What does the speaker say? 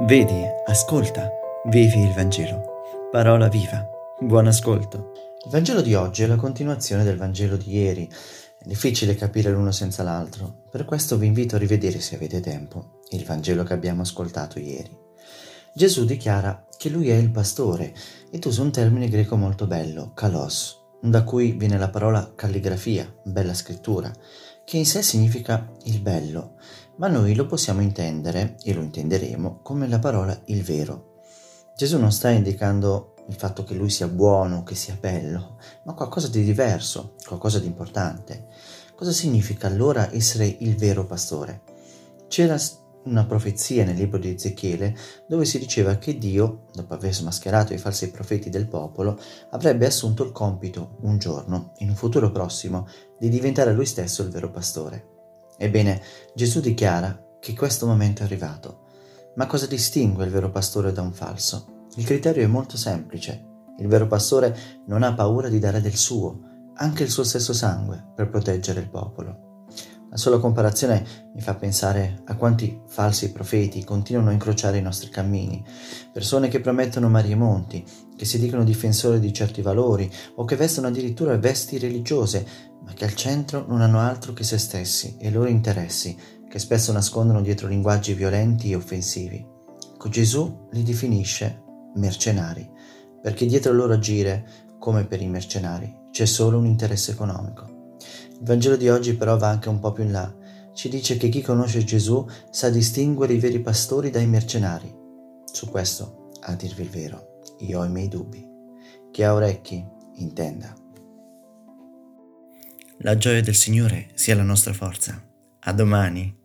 Vedi, ascolta, vivi il Vangelo. Parola viva. Buon ascolto. Il Vangelo di oggi è la continuazione del Vangelo di ieri. È difficile capire l'uno senza l'altro, per questo vi invito a rivedere, se avete tempo, il Vangelo che abbiamo ascoltato ieri. Gesù dichiara che lui è il pastore ed usa un termine greco molto bello, kalos, da cui viene la parola calligrafia, bella scrittura, che in sé significa il bello, ma noi lo possiamo intendere, e lo intenderemo, come la parola il vero. Gesù non sta indicando il fatto che lui sia buono, che sia bello, ma qualcosa di diverso, qualcosa di importante. Cosa significa allora essere il vero pastore? C'era una profezia nel libro di Ezechiele dove si diceva che Dio, dopo aver smascherato i falsi profeti del popolo, avrebbe assunto il compito un giorno, in un futuro prossimo, di diventare lui stesso il vero pastore. Ebbene, Gesù dichiara che questo momento è arrivato. Ma cosa distingue il vero pastore da un falso? Il criterio è molto semplice. Il vero pastore non ha paura di dare del suo, anche il suo stesso sangue, per proteggere il popolo. La sola comparazione mi fa pensare a quanti falsi profeti continuano a incrociare i nostri cammini, persone che promettono mari e monti, che si dicono difensori di certi valori o che vestono addirittura vesti religiose, ma che al centro non hanno altro che se stessi e i loro interessi, che spesso nascondono dietro linguaggi violenti e offensivi. Ecco, Gesù li definisce mercenari, perché dietro il loro agire, come per i mercenari, c'è solo un interesse economico. Il Vangelo di oggi però va anche un po' più in là. Ci dice che chi conosce Gesù sa distinguere i veri pastori dai mercenari. Su questo, a dirvi il vero, io ho i miei dubbi. Chi ha orecchi, intenda. La gioia del Signore sia la nostra forza. A domani.